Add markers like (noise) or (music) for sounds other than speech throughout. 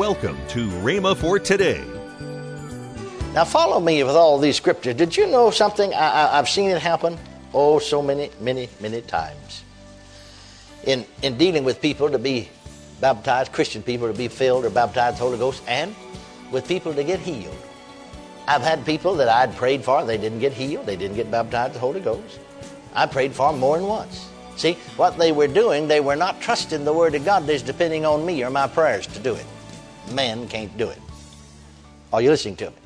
Welcome to Rhema for today. Now, follow me with all these scriptures. Did you know something? I, have seen it happen, oh, so many, many, many times. In, in dealing with people to be baptized, Christian people to be filled or baptized with the Holy Ghost, and with people to get healed. I've had people that I'd prayed for, they didn't get healed, they didn't get baptized with the Holy Ghost. I prayed for them more than once. See, what they were doing, they were not trusting the Word of God, they're depending on me or my prayers to do it. Men can't do it. Are you listening to me?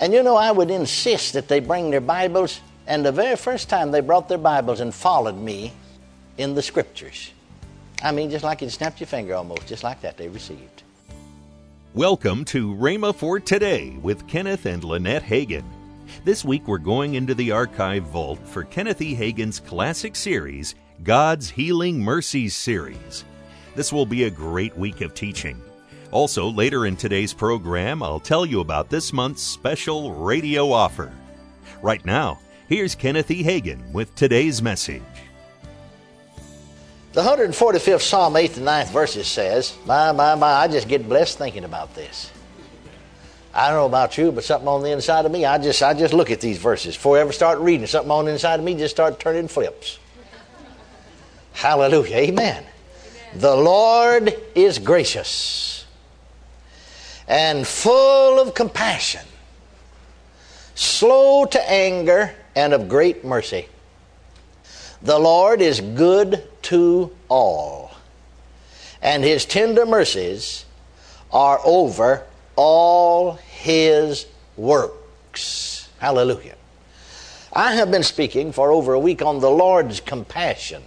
And you know, I would insist that they bring their Bibles, and the very first time they brought their Bibles and followed me in the Scriptures. I mean, just like you snapped your finger almost, just like that they received. Welcome to Rhema for Today with Kenneth and Lynette Hagin. This week we're going into the archive vault for Kenneth E. Hagin's classic series, God's Healing Mercies series. This will be a great week of teaching. Also, later in today's program, I'll tell you about this month's special radio offer. Right now, here's Kenneth E. Hagin with today's message. The 145th Psalm, 8th and 9th verses says, My, my, my, I just get blessed thinking about this. I don't know about you, but something on the inside of me, I just, I just look at these verses. Before I ever start reading, something on the inside of me just start turning flips. Hallelujah. Amen. Amen. The Lord is gracious and full of compassion, slow to anger, and of great mercy. The Lord is good to all, and his tender mercies are over all his works. Hallelujah. I have been speaking for over a week on the Lord's compassion.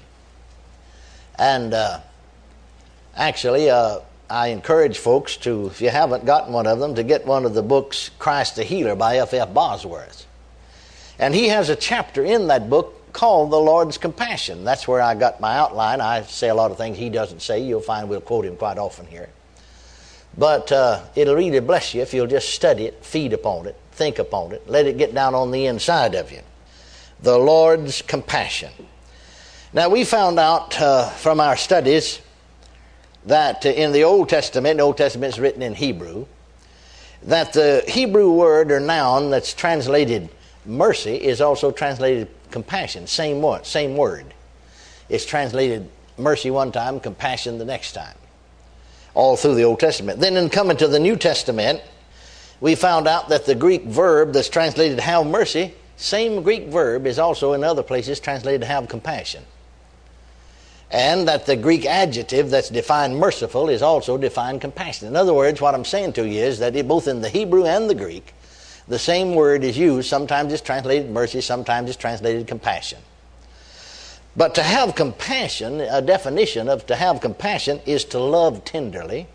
And uh, actually, uh, I encourage folks to, if you haven't gotten one of them, to get one of the books, Christ the Healer by F. F. Bosworth. And he has a chapter in that book called The Lord's Compassion. That's where I got my outline. I say a lot of things he doesn't say. You'll find we'll quote him quite often here. But uh, it'll really bless you if you'll just study it, feed upon it, think upon it, let it get down on the inside of you. The Lord's Compassion. Now, we found out uh, from our studies that uh, in the Old Testament, the Old Testament is written in Hebrew, that the Hebrew word or noun that's translated mercy is also translated compassion. Same word, same word. It's translated mercy one time, compassion the next time. All through the Old Testament. Then in coming to the New Testament, we found out that the Greek verb that's translated have mercy, same Greek verb is also in other places translated have compassion and that the Greek adjective that's defined merciful is also defined compassionate. In other words, what I'm saying to you is that it, both in the Hebrew and the Greek, the same word is used. Sometimes it's translated mercy, sometimes it's translated compassion. But to have compassion, a definition of to have compassion is to love tenderly,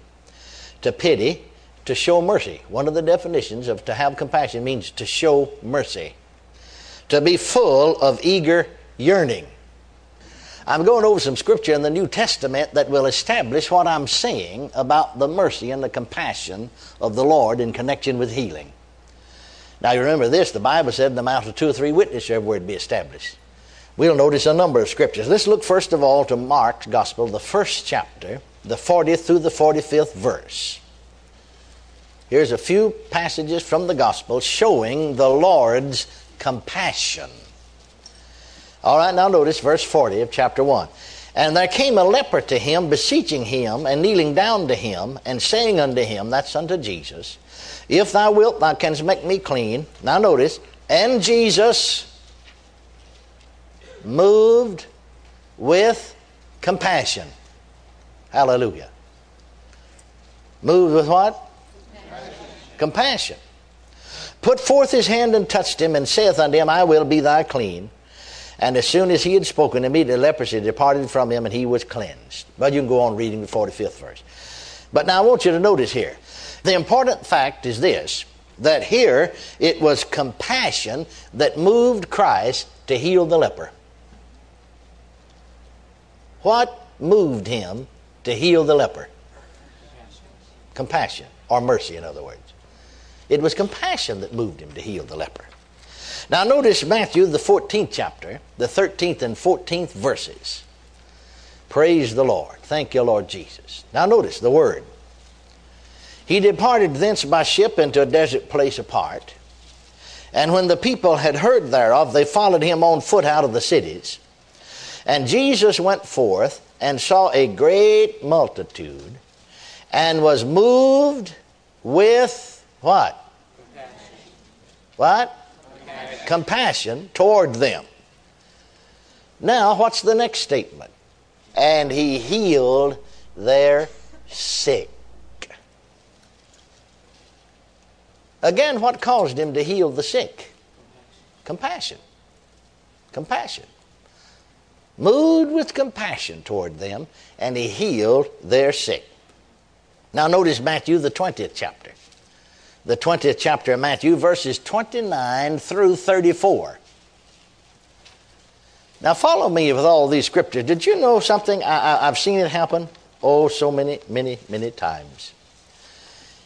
to pity, to show mercy. One of the definitions of to have compassion means to show mercy, to be full of eager yearning I'm going over some scripture in the New Testament that will establish what I'm saying about the mercy and the compassion of the Lord in connection with healing. Now, you remember this the Bible said, in the mouth of two or three witnesses, every word be established. We'll notice a number of scriptures. Let's look first of all to Mark's Gospel, the first chapter, the 40th through the 45th verse. Here's a few passages from the Gospel showing the Lord's compassion all right, now notice verse 40 of chapter 1. And there came a leper to him, beseeching him, and kneeling down to him, and saying unto him, that's unto Jesus, If thou wilt, thou canst make me clean. Now notice, and Jesus moved with compassion. Hallelujah. Moved with what? Compassion. compassion. Put forth his hand and touched him, and saith unto him, I will be thy clean. And as soon as he had spoken, immediately leprosy departed from him and he was cleansed. But you can go on reading the 45th verse. But now I want you to notice here the important fact is this that here it was compassion that moved Christ to heal the leper. What moved him to heal the leper? Compassion, or mercy, in other words. It was compassion that moved him to heal the leper. Now, notice Matthew, the 14th chapter, the 13th and 14th verses. Praise the Lord. Thank you, Lord Jesus. Now, notice the word. He departed thence by ship into a desert place apart. And when the people had heard thereof, they followed him on foot out of the cities. And Jesus went forth and saw a great multitude and was moved with what? Compassion. What? Compassion. Toward them. Now, what's the next statement? And he healed their sick. Again, what caused him to heal the sick? Compassion. Compassion. Moved with compassion toward them, and he healed their sick. Now, notice Matthew, the 20th chapter. The 20th chapter of Matthew, verses 29 through 34. Now, follow me with all these scriptures. Did you know something? I, have seen it happen, oh, so many, many, many times.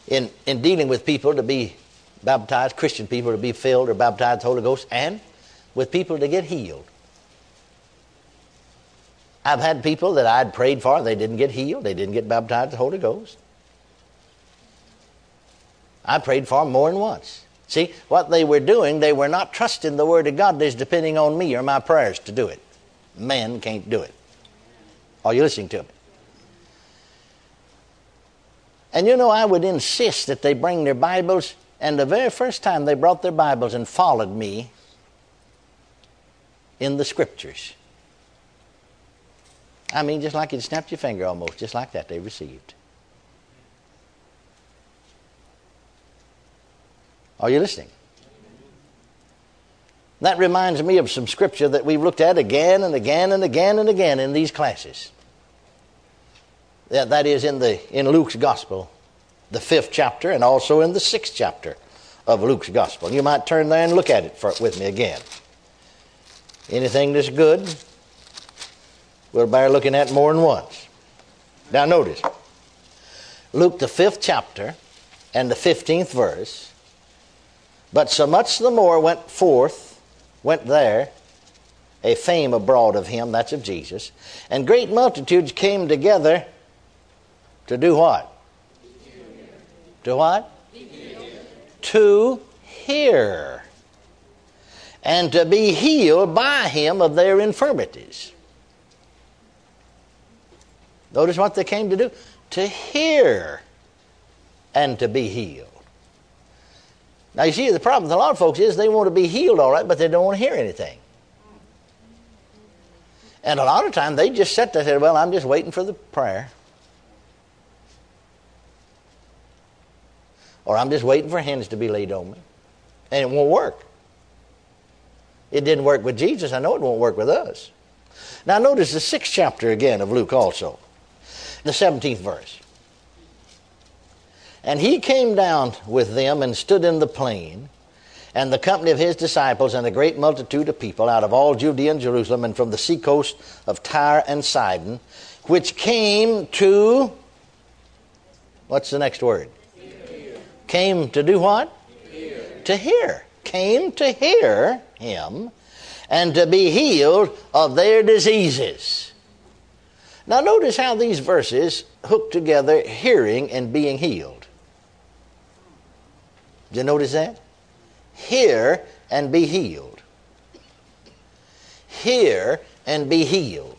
In, in dealing with people to be baptized, Christian people to be filled or baptized with the Holy Ghost, and with people to get healed. I've had people that I'd prayed for, they didn't get healed, they didn't get baptized the Holy Ghost. I prayed for them more than once. See, what they were doing, they were not trusting the Word of God. They're depending on me or my prayers to do it. Men can't do it. Are you listening to me? And you know, I would insist that they bring their Bibles, and the very first time they brought their Bibles and followed me in the Scriptures. I mean, just like you'd snapped your finger almost, just like that they received. Are you listening? That reminds me of some scripture that we've looked at again and again and again and again in these classes. That, is in, the, in Luke's Gospel, the fifth chapter, and also in the sixth chapter of Luke's Gospel. You might turn there and look at it for, with me again. Anything that's good, we'll bear looking at more than once. Now, notice Luke, the fifth chapter, and the 15th verse but so much the more went forth, went there, a fame abroad of him, that's of Jesus, and great multitudes came together to do what? To what? To hear. And to be healed by him of their infirmities. Notice what they came to do? To hear and to be healed. Now, you see, the problem with a lot of folks is they want to be healed all right, but they don't want to hear anything. And a lot of times they just sit there and say, Well, I'm just waiting for the prayer. Or I'm just waiting for hands to be laid on me. And it won't work. It didn't work with Jesus. I know it won't work with us. Now, notice the sixth chapter again of Luke also, the 17th verse. And he came down with them and stood in the plain, and the company of his disciples and a great multitude of people out of all Judea and Jerusalem and from the seacoast of Tyre and Sidon, which came to, what's the next word? Hear. Came to do what? Hear. To hear. Came to hear him and to be healed of their diseases. Now, notice how these verses hook together hearing and being healed. Did you notice that? Hear and be healed. Hear and be healed.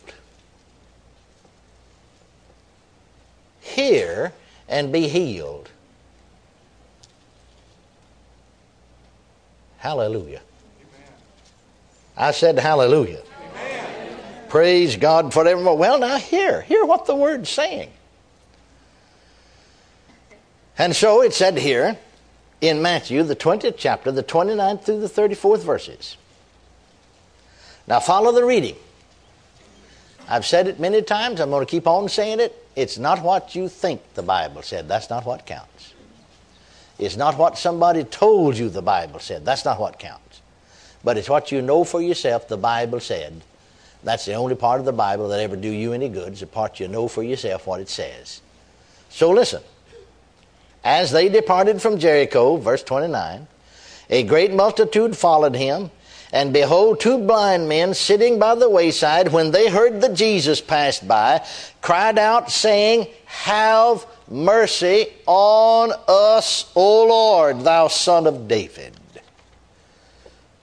Hear and be healed. Hallelujah. Amen. I said hallelujah. Amen. Praise God forevermore. Well, now hear. Hear what the word's saying. And so it said here, in Matthew, the 20th chapter, the 29th through the 34th verses. Now, follow the reading. I've said it many times. I'm going to keep on saying it. It's not what you think the Bible said. That's not what counts. It's not what somebody told you the Bible said. That's not what counts. But it's what you know for yourself the Bible said. That's the only part of the Bible that ever do you any good. It's the part you know for yourself what it says. So listen. As they departed from Jericho, verse 29, a great multitude followed him. And behold, two blind men sitting by the wayside, when they heard that Jesus passed by, cried out, saying, Have mercy on us, O Lord, thou son of David.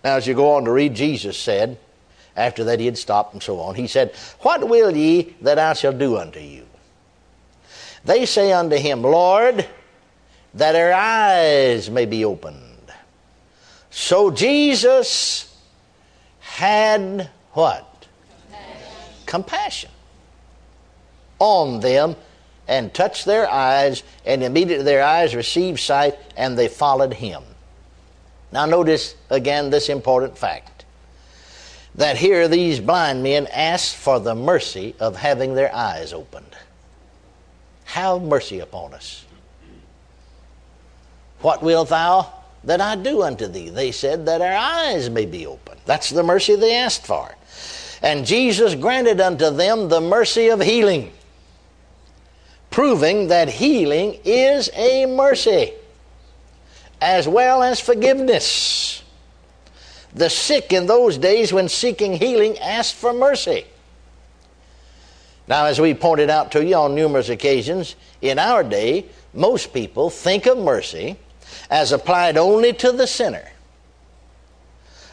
Now, as you go on to read, Jesus said, after that he had stopped and so on, he said, What will ye that I shall do unto you? They say unto him, Lord, that our eyes may be opened. So Jesus had what? Compassion. Compassion on them and touched their eyes, and immediately their eyes received sight, and they followed him. Now, notice again this important fact that here these blind men asked for the mercy of having their eyes opened. Have mercy upon us. What wilt thou that I do unto thee? They said, That our eyes may be opened. That's the mercy they asked for. And Jesus granted unto them the mercy of healing, proving that healing is a mercy as well as forgiveness. The sick in those days, when seeking healing, asked for mercy. Now, as we pointed out to you on numerous occasions, in our day, most people think of mercy as applied only to the sinner,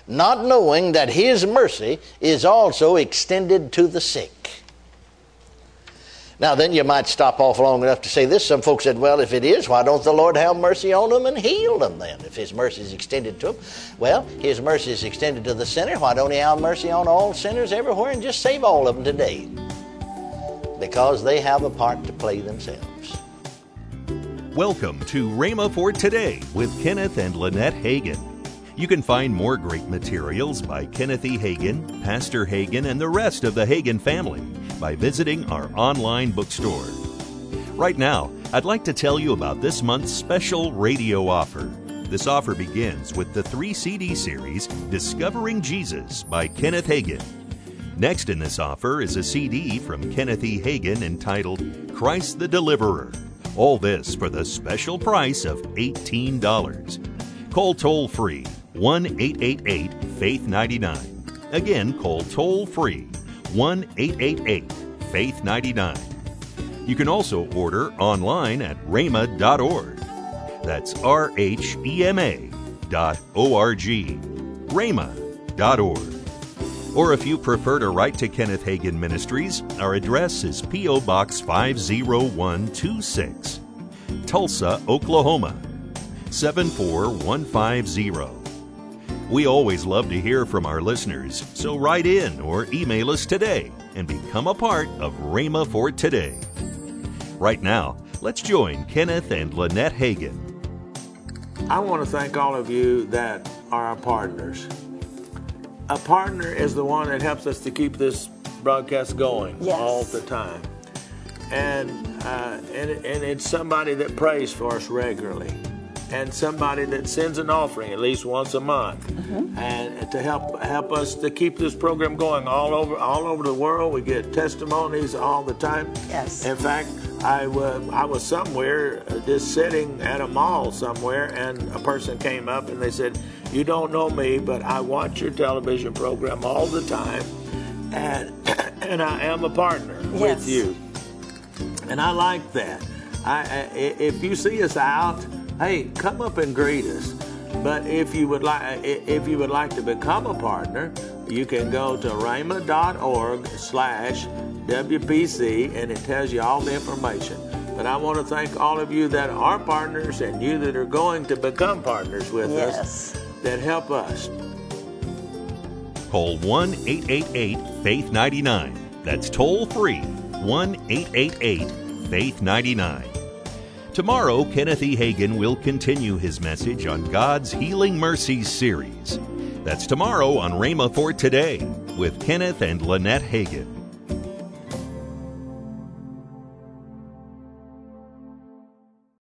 not knowing that His mercy is also extended to the sick. Now, then you might stop off long enough to say this. Some folks said, well, if it is, why don't the Lord have mercy on them and heal them then, if His mercy is extended to them? Well, His mercy is extended to the sinner. Why don't He have mercy on all sinners everywhere and just save all of them today? Because they have a part to play themselves. Welcome to Rhema for Today with Kenneth and Lynette Hagin. You can find more great materials by Kenneth E. Hagin, Pastor Hagin, and the rest of the Hagin family by visiting our online bookstore. Right now, I'd like to tell you about this month's special radio offer. This offer begins with the three CD series Discovering Jesus by Kenneth Hagin. Next in this offer is a CD from Kenneth E. Hagin entitled Christ the Deliverer. All this for the special price of $18. Call toll free 1 888 Faith 99. Again, call toll free 1 888 Faith 99. You can also order online at rhema.org. That's R H E M A dot O R G. rhema.org. Or if you prefer to write to Kenneth Hagin Ministries, our address is P.O. Box 50126, Tulsa, Oklahoma 74150. We always love to hear from our listeners, so write in or email us today and become a part of Rhema for Today. Right now, let's join Kenneth and Lynette Hagin. I want to thank all of you that are our partners. A partner is the one that helps us to keep this broadcast going Yes. all the time. And, uh, and, and it's somebody that prays for us regularly and somebody that sends an offering at least once a month and to help help us to keep this program going all over all over the world we get testimonies all the time Yes. in fact I was somewhere uh, just sitting at a mall somewhere and a person came up and they said you don't know me but I watch your television program all the time and (clears throat) and I am a partner Yes. with you and I like that. I, I, if you see us out, hey, come up and greet us. But if you would like, if you would like to become a partner, you can go to rhema.org slash WPC and it tells you all the information. But I want to thank all of you that are partners and you that are going to become partners with Yes. us that help us. Call 1 888 Faith 99. That's toll free 1 888 Faith 99. Tomorrow, Kenneth E. Hagin will continue his message on God's Healing Mercies series. That's tomorrow on Rhema for Today with Kenneth and Lynette Hagin.